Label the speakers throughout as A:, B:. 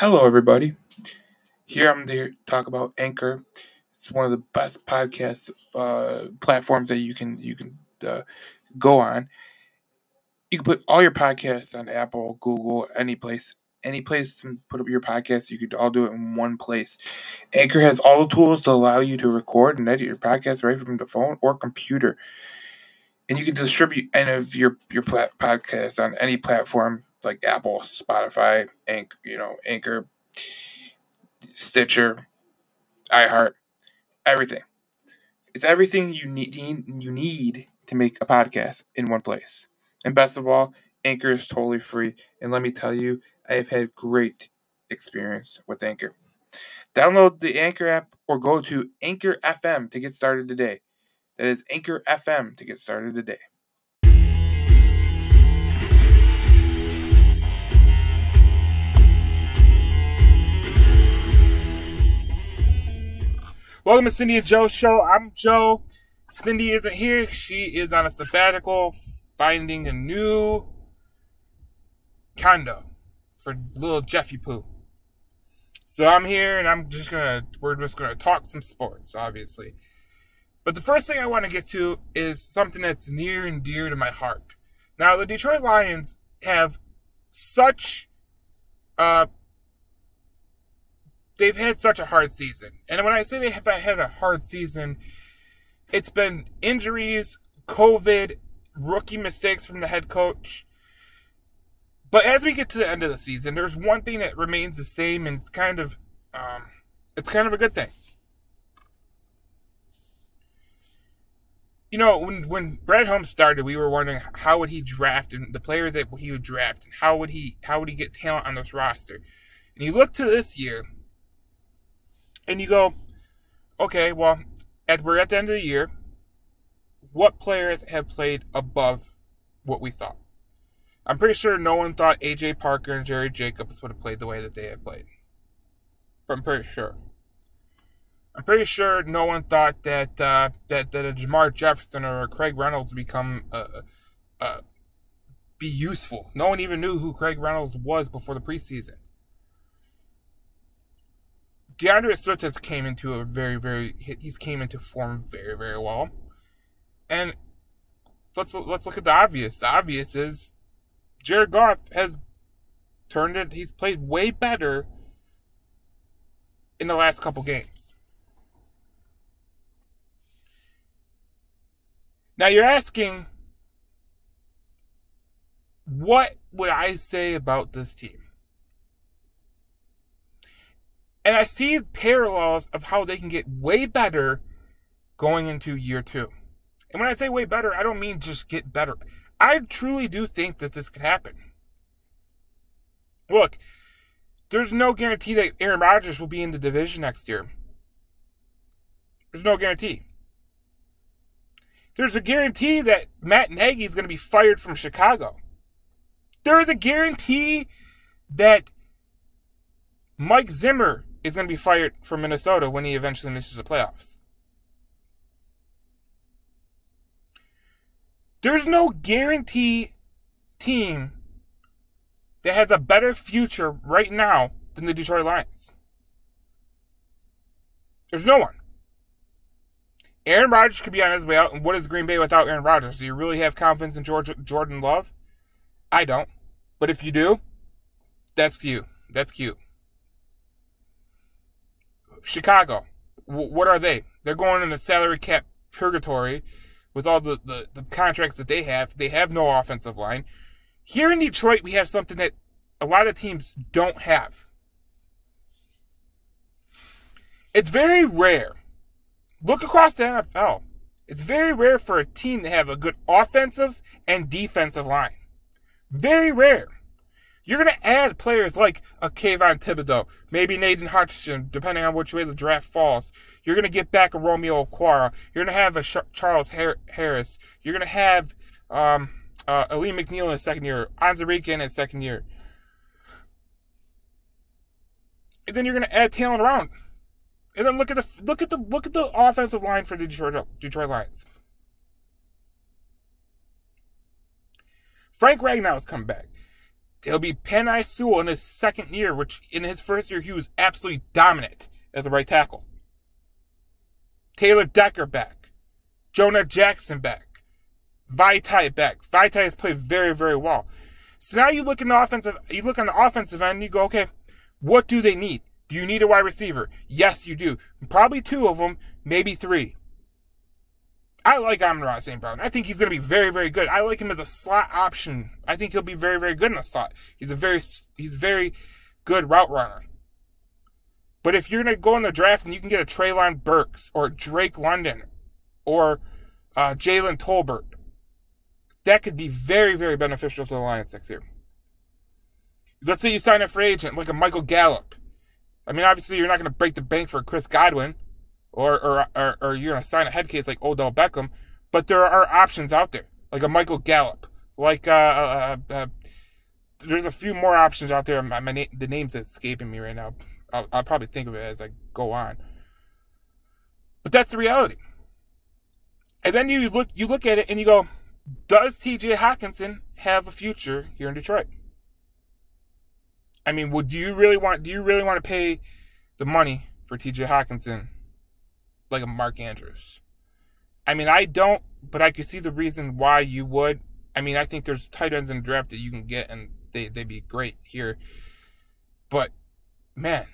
A: Hello, everybody. Here I'm to talk about Anchor. It's one of the best podcast uh, platforms that you can you can uh, go on. You can put all your podcasts on Apple, Google, any place, any place to put up your podcast. You could all do it in one place. Anchor has all the tools to allow you to record and edit your podcast right from the phone or computer, and you can distribute any of your your plat- podcasts on any platform like Apple, Spotify, Anch- you know, Anchor, Stitcher, iHeart, everything. It's everything you need you need to make a podcast in one place. And best of all, Anchor is totally free. And let me tell you, I have had great experience with Anchor. Download the Anchor app or go to Anchor FM to get started today. That is Anchor FM to get started today. Welcome to Cindy and Joe Show. I'm Joe. Cindy isn't here. She is on a sabbatical finding a new condo for little Jeffy Poo. So I'm here and I'm just gonna we're just gonna talk some sports, obviously. But the first thing I want to get to is something that's near and dear to my heart. Now the Detroit Lions have such uh they've had such a hard season. And when I say they have had a hard season, it's been injuries, COVID, rookie mistakes from the head coach. But as we get to the end of the season, there's one thing that remains the same, and it's kind of, um, it's kind of a good thing. You know, when when Brad Holmes started, we were wondering how would he draft and the players that he would draft, and how would he how would he get talent on this roster. And you look to this year, and you go, okay, well, at we're at the end of the year, what players have played above what we thought? I'm pretty sure no one thought AJ Parker and Jerry Jacobs would have played the way that they had played. I'm pretty sure. I'm pretty sure no one thought that uh, that that a Jermar Jefferson or a Craig Reynolds become uh, uh, be useful. No one even knew who Craig Reynolds was before the preseason. D'Andre Swift has came into a very, very he's came into form very, very well. And let's let's look at the obvious. The obvious is Jared Goff has turned it. He's played way better in the last couple games. Now you're asking, what would I say about this team? And I see parallels of how they can get way better going into year two. And when I say way better, I don't mean just get better. I truly do think that this could happen. Look, there's no guarantee that Aaron Rodgers will be in the division next year. There's no guarantee. There's a guarantee that Matt Nagy is going to be fired from Chicago. There is a guarantee that Mike Zimmer is going to be fired from Minnesota when he eventually misses the playoffs. There's no guarantee team that has a better future right now than the Detroit Lions. There's no one. Aaron Rodgers could be on his way out, and what is Green Bay without Aaron Rodgers? Do you really have confidence in George, Jordan Love? I don't. But if you do, that's cute. That's cute. Chicago, w- what are they? They're going in a salary cap purgatory with all the, the, the contracts that they have. They have no offensive line. Here in Detroit, we have something that a lot of teams don't have. It's very rare. Look across the NFL. It's very rare for a team to have a good offensive and defensive line. Very rare. You're going to add players like a Kayvon Thibodeaux, maybe Nathan Hutchinson, depending on which way the draft falls. You're going to get back a Romeo Okwara. You're going to have a Charles Harris. You're going to have um, uh, Alim McNeill in his second year, Onwuzurike in his second year. And then you're going to add talent around. And then look at the look at the look at the offensive line for the Detroit Detroit Lions. Frank Ragnow's come back. It'll be Penei Sewell in his second year, which in his first year he was absolutely dominant as a right tackle. Taylor Decker back. Jonah Jackson back. Vaitai back. Vaitai has played very, very well. So now you look in the offensive you look on the offensive end and you go, okay, what do they need? Do you need a wide receiver? Yes, you do. Probably two of them, maybe three. I like Amon-Ra St. Brown. I think he's going to be very, very good. I like him as a slot option. I think he'll be very, very good in a slot. He's a very, he's very good route runner. But if you're going to go in the draft and you can get a Treylon Burks or Drake London or uh, Jalen Tolbert, that could be very, very beneficial to the Lions next year. Let's say you sign a free agent like a Michael Gallup. I mean, obviously, you're not going to break the bank for Chris Godwin or, or, or, or you're to sign a head case like Odell Beckham, but there are options out there, like a Michael Gallup, like uh, uh, uh, uh there's a few more options out there. My, my na- the name's escaping me right now. I'll, I'll probably think of it as I go on. But that's the reality. And then you look you look at it and you go, does TJ Hockenson have a future here in Detroit? I mean, would do you really want do you really want to pay the money for TJ Hockenson like a Mark Andrews? I mean, I don't, but I could see the reason why you would. I mean, I think there's tight ends in the draft that you can get and they, they'd be great here. But man,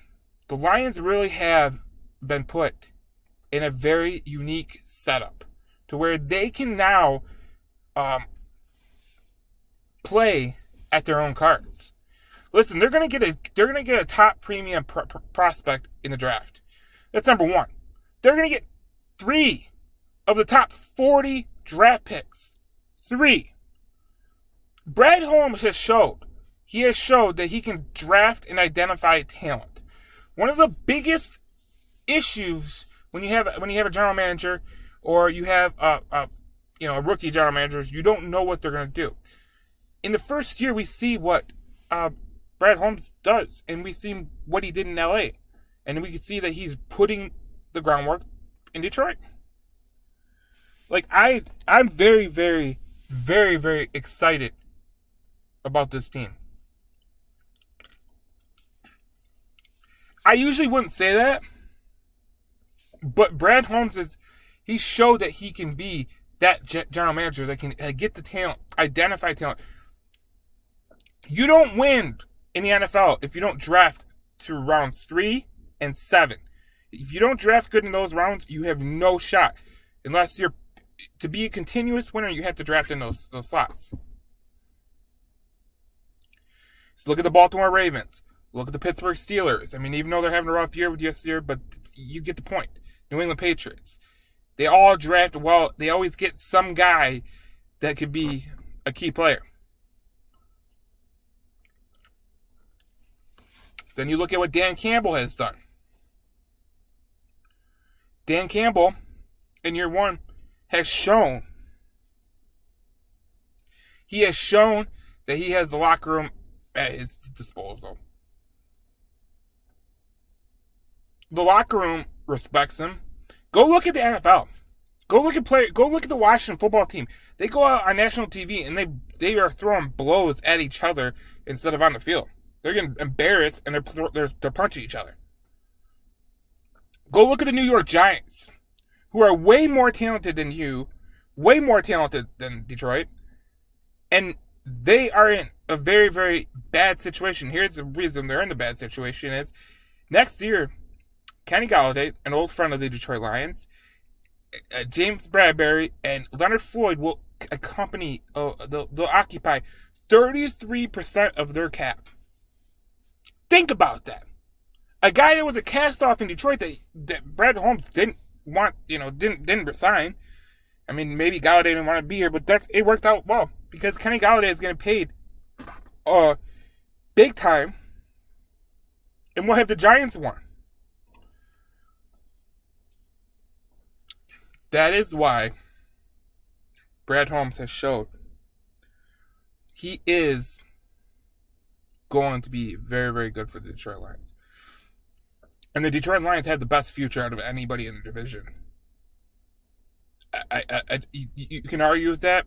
A: the Lions really have been put in a very unique setup to where they can now um, play at their own cards. Listen, they're gonna get a they're gonna get a top premium pr- pr- prospect in the draft. That's number one. They're gonna get three of the top forty draft picks. Three. Brad Holmes has showed he has showed that he can draft and identify talent. One of the biggest issues when you have when you have a general manager or you have a, a you know a rookie general manager is you don't know what they're going to do. In the first year, we see what uh, Brad Holmes does, and we see what he did in LA, and we can see that he's putting the groundwork in Detroit. Like I, I'm very, very, very, very excited about this team. I usually wouldn't say that, but Brad Holmes is he showed that he can be that general manager that can uh, get the talent, identify talent. You don't win in the NFL if you don't draft through rounds three and seven. If you don't draft good in those rounds, you have no shot. Unless you're to be a continuous winner, you have to draft in those those slots. So look at the Baltimore Ravens. Look at the Pittsburgh Steelers. I mean, even though they're having a rough year with this year, but you get the point. New England Patriots. They all draft well. They always get some guy that could be a key player. Then you look at what Dan Campbell has done. Dan Campbell, in year one, has shown he has shown that he has the locker room at his disposal. The locker room respects him. Go look at the NFL. Go look at play. Go look at the Washington football team. They go out on national TV and they they are throwing blows at each other instead of on the field. They're getting embarrassed and they're they're, they're punching each other. Go look at the New York Giants, who are way more talented than you, way more talented than Detroit, and they are in a very very bad situation. Here's the reason they're in the bad situation is next year Kenny Golladay, an old friend of the Detroit Lions, uh, James Bradberry, and Leonard Floyd will accompany, uh, they'll, they'll occupy 33% of their cap. Think about that. A guy that was a cast off in Detroit that, that Brad Holmes didn't want, you know, didn't didn't resign. I mean, maybe Golladay didn't want to be here, but that it worked out well because Kenny Golladay is getting paid, uh, big time, and what have the Giants won? That is why Brad Holmes has showed he is going to be very, very good for the Detroit Lions. And the Detroit Lions have the best future out of anybody in the division. I, I, I, you, you can argue with that,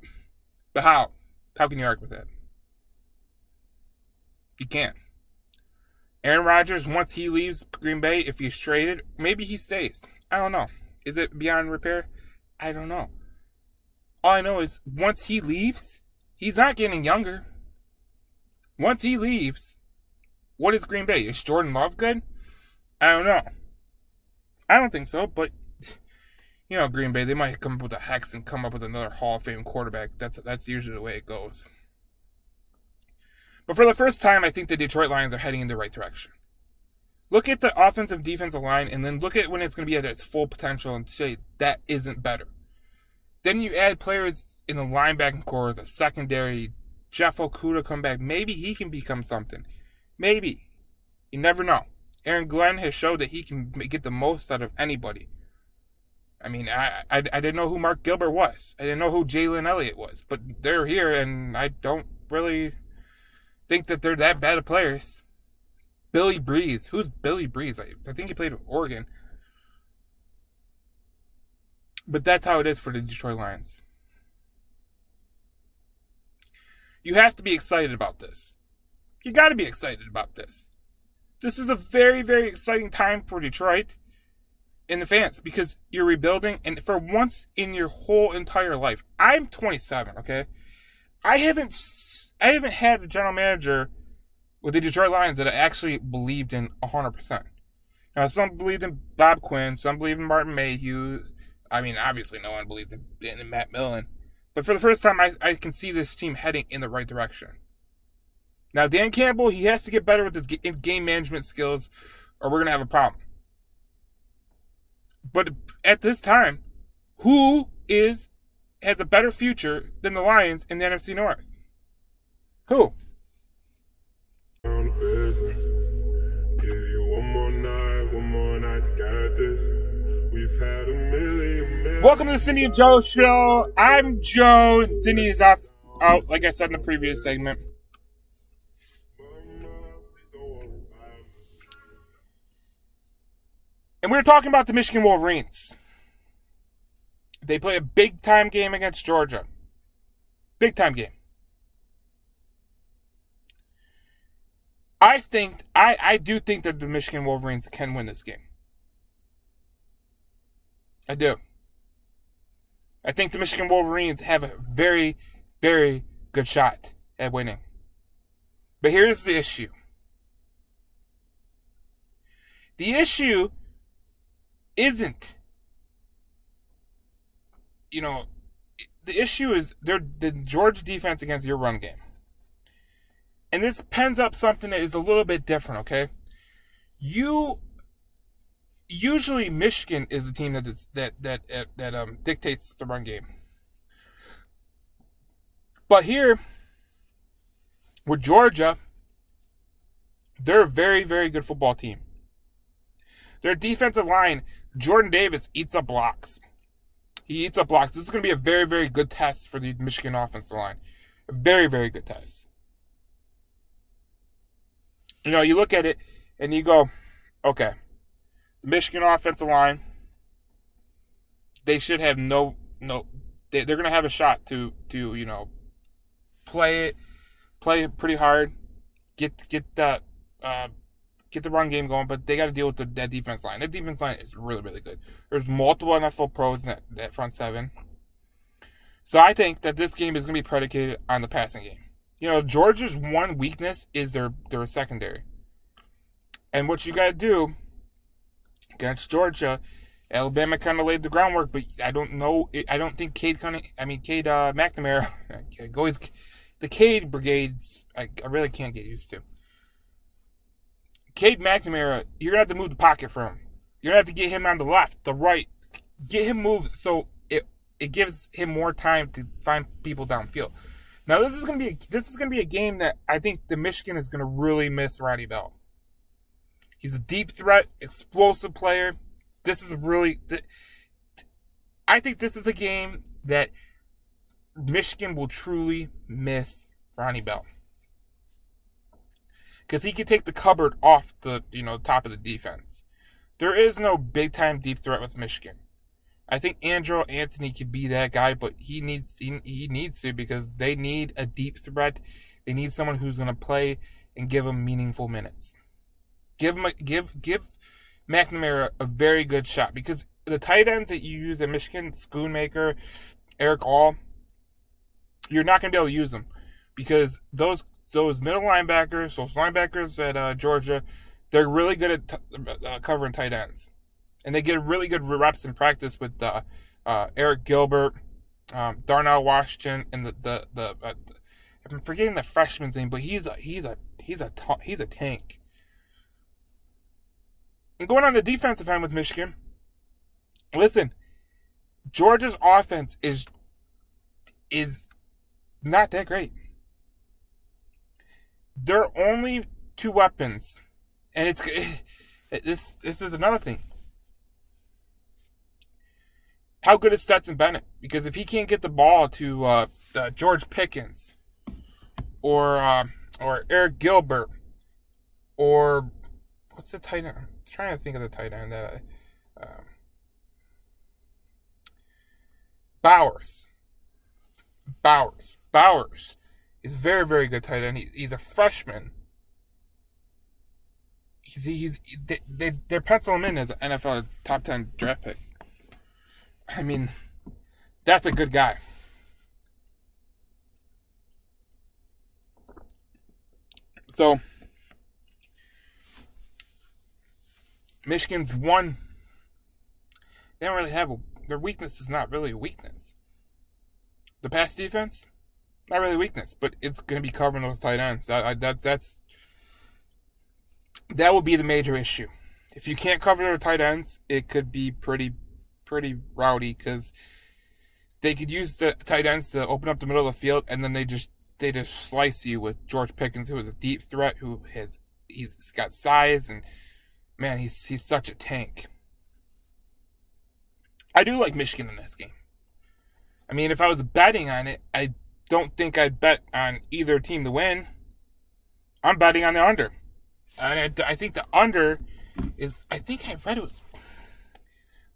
A: but how? How can you argue with that? You can't. Aaron Rodgers, once he leaves Green Bay, if he's traded, maybe he stays. I don't know. Is it beyond repair? I don't know. All I know is once he leaves, he's not getting younger. Once he leaves, what is Green Bay? Is Jordan Love good? I don't know. I don't think so, but you know, Green Bay, they might come up with a hex and come up with another Hall of Fame quarterback. That's that's usually the way it goes. But for the first time, I think the Detroit Lions are heading in the right direction. Look at the offensive defensive line and then look at when it's going to be at its full potential and say that isn't better. Then you add players in the linebacking core, the secondary, Jeff Okudah come back. Maybe he can become something. Maybe. You never know. Aaron Glenn has showed that he can get the most out of anybody. I mean, I, I, I didn't know who Mark Gilbert was. I didn't know who Jalen Elliott was. But they're here, and I don't really think that they're that bad of players. Billy Breeze. Who's Billy Breeze? I, I think he played with Oregon. But that's how it is for the Detroit Lions. You have to be excited about this. You got to be excited about this. This is a very, very exciting time for Detroit and the fans because you're rebuilding. And for once in your whole entire life, I'm 27. Okay, I haven't, I haven't had a general manager with the Detroit Lions that I actually believed in 100. percent Now, some believed in Bob Quinn, some believed in Martin Mayhew. I mean, obviously, no one believed in, in Matt Millen. But for the first time, I, I can see this team heading in the right direction. Now, Dan Campbell, he has to get better with his game management skills, or we're going to have a problem. But at this time, who is has a better future than the Lions in the NFC North? Who? Welcome to the Cindy and Joe show. I'm Joe, and Cindy is off out, like I said in the previous segment. And we were talking about the Michigan Wolverines. They play a big time game against Georgia. Big time game. I think I, I do think that the Michigan Wolverines can win this game. I do. I think the Michigan Wolverines have a very, very good shot at winning. But here's the issue. The issue isn't. You know, the issue is they're the Georgia defense against your run game. And this pens up something that is a little bit different, okay? You usually Michigan is the team that is, that that that, that um, dictates the run game. But here with Georgia, they're a very very good football team. Their defensive line Jordan Davis eats up blocks. He eats up blocks. This is going to be a very, very good test for the Michigan offensive line. A very, very good test. You know, you look at it and you go, okay, the Michigan offensive line, they should have no, no, they, they're going to have a shot to, to, you know, play it, play it pretty hard, get, get that, uh, get the run game going, but they got to deal with the, that defense line. That defense line is really, really good. There's multiple NFL pros in that, that front seven. So I think that this game is going to be predicated on the passing game. You know, Georgia's one weakness is their their secondary. And what you got to do against Georgia, Alabama kind of laid the groundwork, but I don't know. I don't think Cade. I mean, Cade uh, McNamara. always the Cade brigades. I, I really can't get used to. Cade McNamara, you're gonna have to move the pocket for him. You're gonna have to get him on the left, the right, get him moved so it it gives him more time to find people downfield. Now this is gonna be a, this is gonna be a game that I think the Michigan is gonna really miss Ronnie Bell. He's a deep threat, explosive player. This is really, I think this is a game that Michigan will truly miss Ronnie Bell because he can take the cupboard off the you know top of the defense. There is no big time deep threat with Michigan. I think Andrel Anthony could be that guy, but he needs he, he needs to because they need a deep threat. They need someone who's going to play and give him meaningful minutes. Give him a, give give McNamara a very good shot because the tight ends that you use at Michigan, Schoonmaker, Erick All, you're not going to be able to use them because those those middle linebackers, those linebackers at uh, Georgia, they're really good at t- uh, covering tight ends, and they get really good reps in practice with uh, uh Arik Gilbert, um, Darnell Washington, and the the the. Uh, I'm forgetting the freshman's name, but he's a he's a he's a he's a tank. And going on the defensive end with Michigan, listen, Georgia's offense is is not that great. Their only two weapons, and it's it, this this is another thing. How good is Stetson Bennett? Because if he can't get the ball to uh, uh, George Pickens or uh, or Arik Gilbert or what's the tight end? I'm trying to think of the tight end that I, um, Bowers. Bowers. Bowers is very, very good tight end. He, he's a freshman. He's, he's they, they, they're penciling him in as an NFL top 10 draft pick. I mean, that's a good guy. So, Michigan's one. They don't really have a. Their weakness is not really a weakness. The pass defense, not really weakness, but it's going to be covering those tight ends. I, I, that, that's that will be the major issue. If you can't cover their tight ends, it could be pretty pretty rowdy because they could use the tight ends to open up the middle of the field, and then they just they just slice you with George Pickens, who is a deep threat, who has he's got size, and man, he's he's such a tank. I do like Michigan in this game. I mean, if I was betting on it, I don't think I'd bet on either team to win. I'm betting on the under. And I, I think the under is, I think I read it was,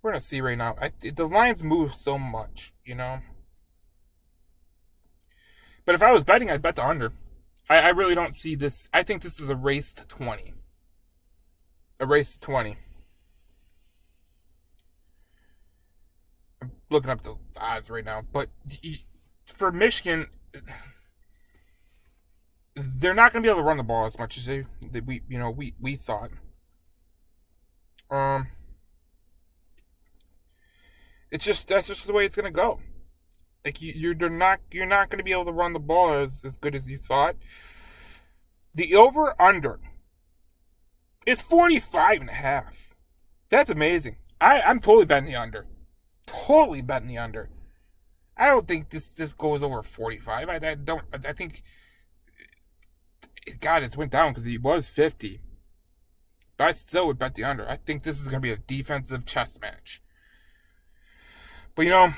A: we're going to see right now. I, the lines move so much, you know? But if I was betting, I'd bet the under. I, I really don't see this. I think this is a race to 20. A race to 20. I'm looking up the odds right now, but for Michigan, they're not going to be able to run the ball as much as they, they we you know we we thought. Um, it's just that's just the way it's going to go. Like you, you're they're not you're not going to be able to run the ball as as good as you thought. The over under is 45 and a half. That's amazing. I, I'm totally betting the under totally betting the under. I don't think this this goes over 45. I, I don't. I think. God, it's went down because he was 50. But I still would bet the under. I think this is going to be a defensive chess match. But you know,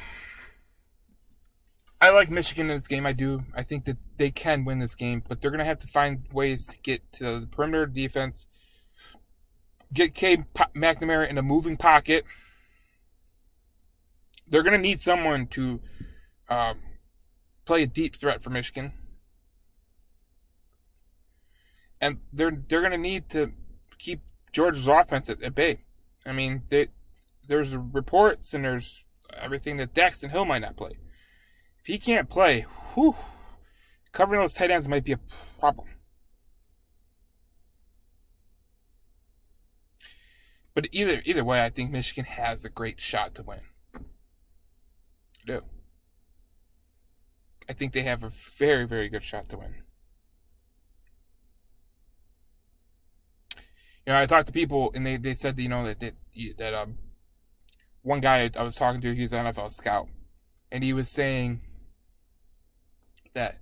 A: I like Michigan in this game. I do. I think that they can win this game, but they're going to have to find ways to get to the perimeter defense, get K McNamara in a moving pocket they're going to need someone to uh, play a deep threat for Michigan, and they're they're going to need to keep Georgia's offense at, at bay. I mean, they, there's reports and there's everything that Daxton Hill might not play. If he can't play, whew, covering those tight ends might be a problem. But either either way, I think Michigan has a great shot to win do. I think they have a very, very good shot to win. You know, I talked to people and they, they said, you know, that that, that um, one guy I was talking to, he's an NFL scout, and he was saying that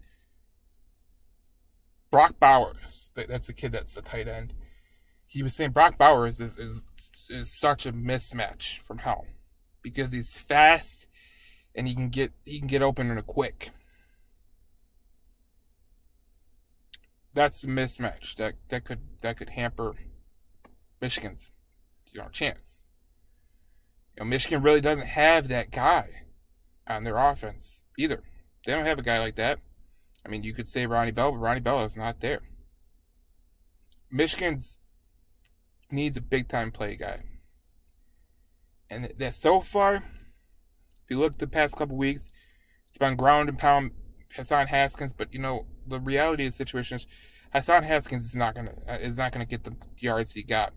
A: Brock Bowers, that's the kid that's the tight end. He was saying Brock Bowers is is is such a mismatch from hell because he's fast and he can get he can get open in a quick. That's the mismatch that that could that could hamper Michigan's you know chance. You know, Michigan really doesn't have that guy on their offense either. They don't have a guy like that. I mean, you could say Ronnie Bell, but Ronnie Bell is not there. Michigan's needs a big time play guy. And that so far, if you look the past couple weeks, it's been ground and pound Hassan Haskins, but you know, the reality of the situation is Hassan Haskins is not gonna uh, is not gonna get the yards he got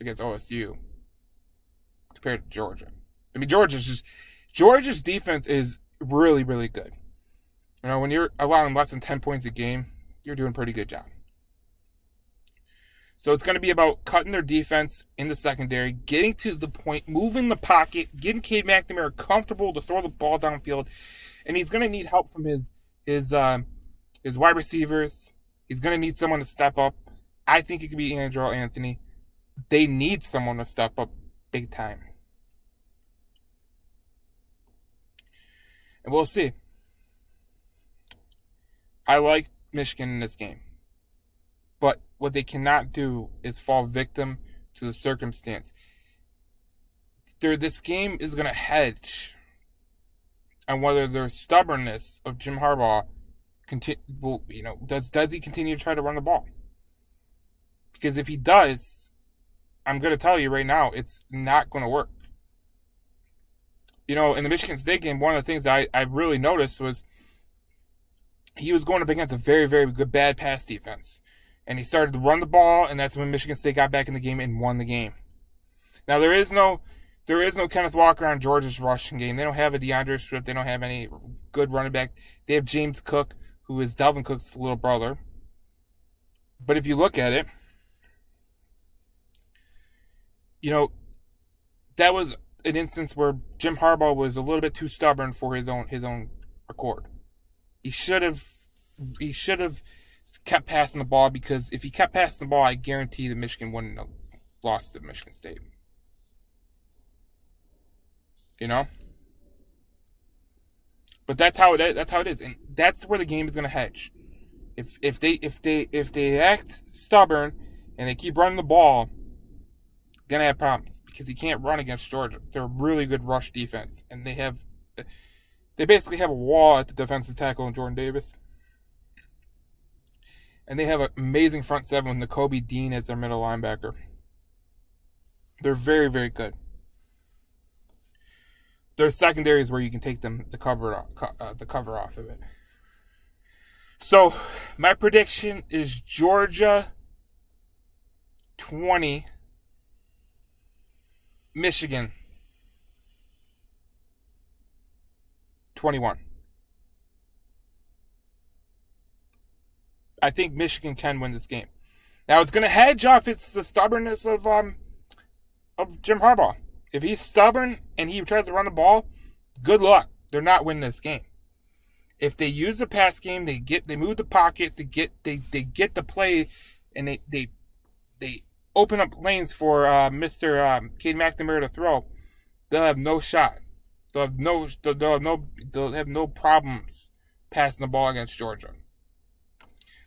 A: against OSU compared to Georgia. I mean, Georgia's just Georgia's defense is really really good. You know, when you're allowing less than ten points a game, you're doing a pretty good job. So it's going to be about cutting their defense in the secondary, getting to the point, moving the pocket, getting Cade McNamara comfortable to throw the ball downfield, and he's going to need help from his his uh, his wide receivers. He's going to need someone to step up. I think it could be Andrel Anthony. They need someone to step up big time. And we'll see. I like Michigan in this game. But what they cannot do is fall victim to the circumstance. This game is going to hedge on whether their stubbornness of Jim Harbaugh continue, you know, does does he continue to try to run the ball? Because if he does, I'm going to tell you right now, it's not going to work. You know, in the Michigan State game, one of the things I, I really noticed was he was going up against a very, very good bad pass defense. And he started to run the ball, and that's when Michigan State got back in the game and won the game. Now there is no there is no Kenneth Walker on Georgia's rushing game. They don't have a D'Andre Swift. They don't have any good running back. They have James Cook, who is Dalvin Cook's little brother. But if you look at it, you know, that was an instance where Jim Harbaugh was a little bit too stubborn for his own his own accord. He should have he should have kept passing the ball because if he kept passing the ball, I guarantee that Michigan wouldn't have lost to Michigan State. You know? But that's how it that's how it is, and that's where the game is going to hedge. If if they if they if they act stubborn and they keep running the ball, gonna have problems because he can't run against Georgia. They're a really good rush defense, and they have they basically have a wall at the defensive tackle in Jordan Davis, and they have an amazing front seven with Nakobe Dean as their middle linebacker. They're very very good there's secondaries where you can take them the cover uh, the cover off of it. So my prediction is Georgia 20 Michigan 21. I think Michigan can win this game. Now it's going to hedge off it's the stubbornness of um of Jim Harbaugh. If he's stubborn and he tries to run the ball, good luck. They're not winning this game. If they use the pass game, they get they move the pocket, they get they they get the play, and they they they open up lanes for uh, Mr. Um, Cade McNamara to throw. They'll have no shot. They'll have no they'll have no they'll have no problems passing the ball against Georgia.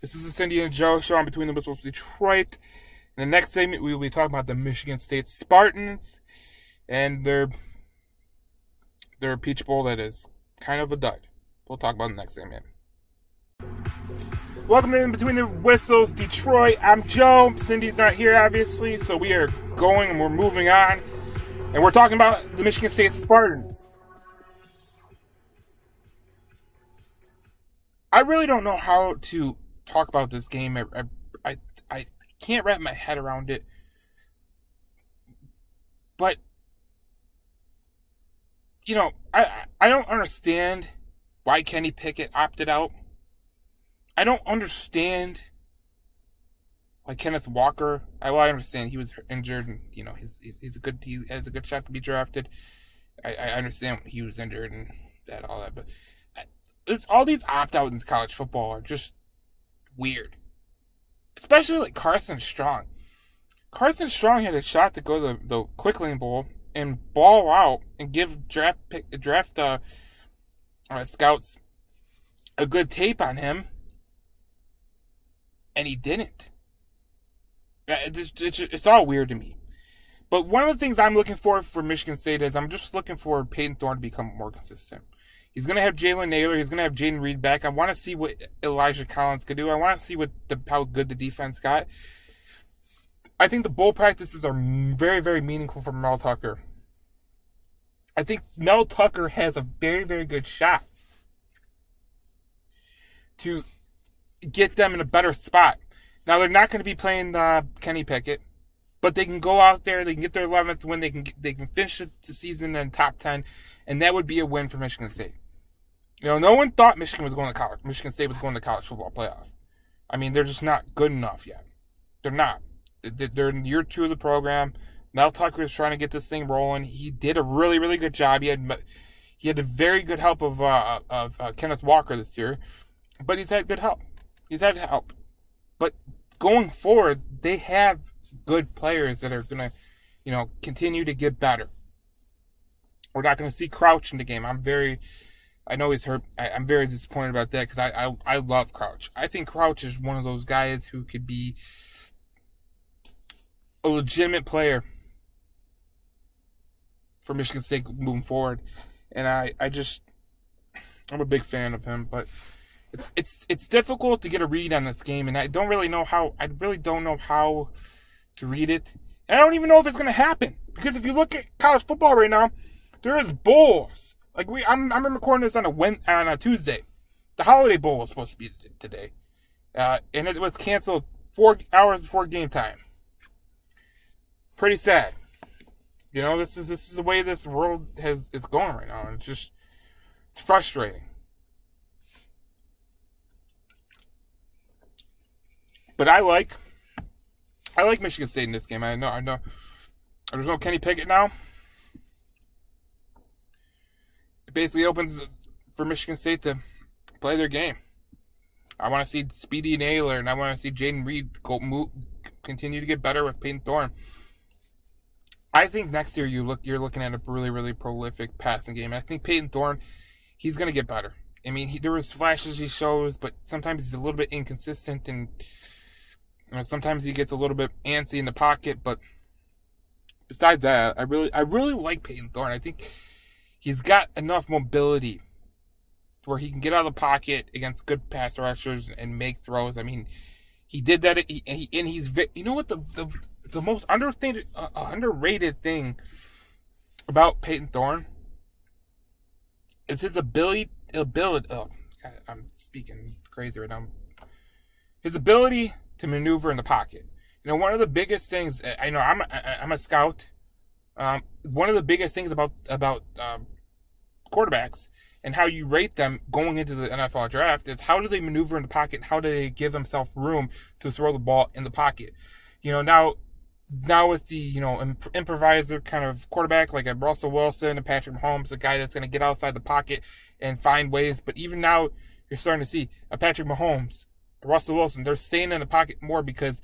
A: This is the Cindy and Joe show on Between the Whistles Detroit. In the next segment, we will be talking about the Michigan State Spartans and their their Peach Bowl that is kind of a dud. We'll talk about the next man. Welcome in between the whistles, Detroit. I'm Joe. Cindy's not here, obviously, so we are going and we're moving on, and we're talking about the Michigan State Spartans. I really don't know how to talk about this game. I, I, I can't wrap my head around it. But you know, I I don't understand why Kenny Pickett opted out. I don't understand why Kenneth Walker. I well, I understand he was injured, and you know he's he's, he's a good he has a good shot to be drafted. I, I understand he was injured and that all that, but it's all these opt outs in college football are just weird. Especially like Carson Strong. Carson Strong had a shot to go to the, the Quick Lane Bowl and ball out and give draft pick, draft uh, uh, scouts a good tape on him, and he didn't. It's, it's, it's all weird to me. But one of the things I'm looking for for Michigan State is I'm just looking for Payton Thorne to become more consistent. He's going to have Jalen Nailor. He's going to have Jayden Reed back. I want to see what Elijah Collins could do. I want to see what the how good the defense got. I think the bowl practices are very, very meaningful for Mel Tucker. I think Mel Tucker has a very, very good shot to get them in a better spot. Now they're not going to be playing uh, Kenny Pickett, but they can go out there, they can get their 11th win, they can get, they can finish the season in the top 10, and that would be a win for Michigan State. You know, no one thought Michigan was going to college. Michigan State was going to college football playoff. I mean, they're just not good enough yet. They're not. They're in year two of the program. Mel Tucker is trying to get this thing rolling. He did a really, really good job. He had he had a very good help of uh, of uh, Kenneth Walker this year, but he's had good help. He's had help, but going forward, they have good players that are gonna, you know, continue to get better. We're not gonna see Crouch in the game. I'm very, I know he's hurt. I, am very disappointed about that because I, I I love Crouch. I think Crouch is one of those guys who could be a legitimate player for Michigan State moving forward. And I, I just, I'm a big fan of him, but it's it's it's difficult to get a read on this game, and I don't really know how. I really don't know how to read it. And I don't even know if it's going to happen because if you look at college football right now, there is bowls. Like we, I'm I'm recording this on a win, on a Tuesday. The Holiday Bowl was supposed to be today, uh, and it was canceled four hours before game time. Pretty sad. You know, this is this is the way this world has is going right now. It's just it's frustrating. But I like I like Michigan State in this game. I know I know there's no Kenny Pickett now. It basically opens for Michigan State to play their game. I want to see Speedy Nailor and I want to see Jayden Reed go move, continue to get better with Payton Thorne. I think next year you look you're looking at a really really prolific passing game. I think Payton Thorne, he's to get better. I mean, he, there was flashes he shows, but sometimes he's a little bit inconsistent, and you know, sometimes he gets a little bit antsy in the pocket. But besides that, I really I really like Payton Thorne. I think he's got enough mobility where he can get out of the pocket against good pass rushers and make throws. I mean, he did that, he, and he's you know what the the the most uh, uh, underrated thing about Payton Thorne is his ability ability. Oh, God, I'm speaking crazy right now. His ability to maneuver in the pocket. You know, one of the biggest things I know. I'm a, I'm a scout. Um, one of the biggest things about about um, quarterbacks and how you rate them going into the NFL draft is how do they maneuver in the pocket? How do they give themselves room to throw the ball in the pocket? You know, now now with the you know imp- improviser kind of quarterback like a Russell Wilson and Patrick Mahomes, a guy that's going to get outside the pocket and find ways. But even now, you're starting to see a Patrick Mahomes, a Russell Wilson. They're staying in the pocket more because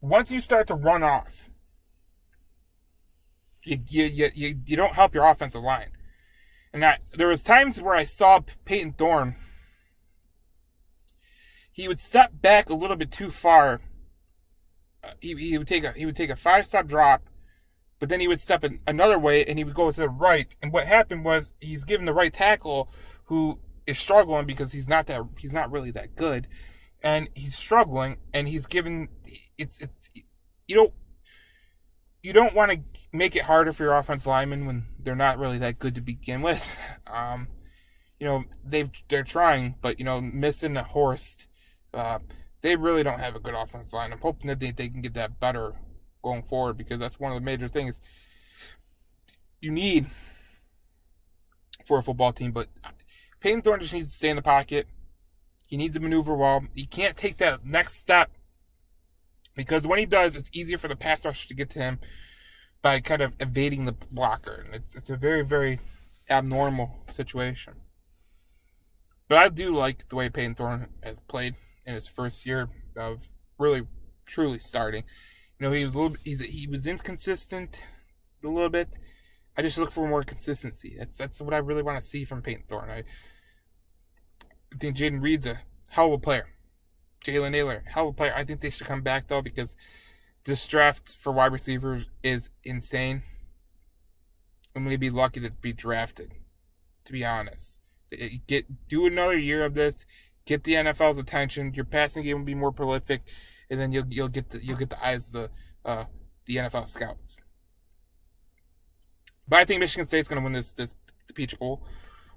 A: once you start to run off, you you you, you, you don't help your offensive line. And that there was times where I saw Payton Thorne. He would step back a little bit too far he, he would take a he would take a five step drop, but then he would step in another way and he would go to the right. And what happened was he's given the right tackle who is struggling because he's not that he's not really that good, and he's struggling and he's given it's it's you don't you don't want to make it harder for your offense linemen when they're not really that good to begin with. Um, you know they've they're trying, but you know missing a Horst. Uh, they really don't have a good offensive line. I'm hoping that they, they can get that better going forward because that's one of the major things you need for a football team. But Payton Thorne just needs to stay in the pocket. He needs to maneuver well. He can't take that next step because when he does, it's easier for the pass rusher to get to him by kind of evading the blocker. And it's it's a very very abnormal situation. But I do like the way Payton Thorne has played in his first year of really truly starting. You know, he was a little he's he was inconsistent a little bit. I just look for more consistency. That's that's what I really want to see from Payton Thorne. I, I think Jayden Reed's a hell of a player. Jalen Nailor, hell of a player. I think they should come back though because this draft for wide receivers is insane. I'm gonna be lucky to be drafted. To be honest, get do another year of this get the NFL's attention. Your passing game will be more prolific, and then you'll you'll get the you'll get the eyes of the uh, the NFL scouts. But I think Michigan State's going to win this this Peach Bowl.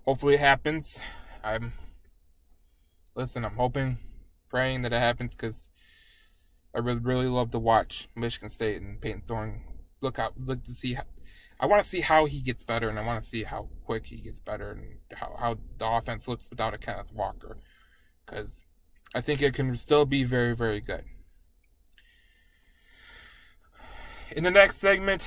A: Hopefully it happens. I'm listen. I'm hoping, praying that it happens because I really really love to watch Michigan State and Payton Thorne. Look out, look to see. How, I want to see how he gets better, and I want to see how quick he gets better, and how how the offense looks without a Kenneth Walker, because I think it can still be very very good. In the next segment,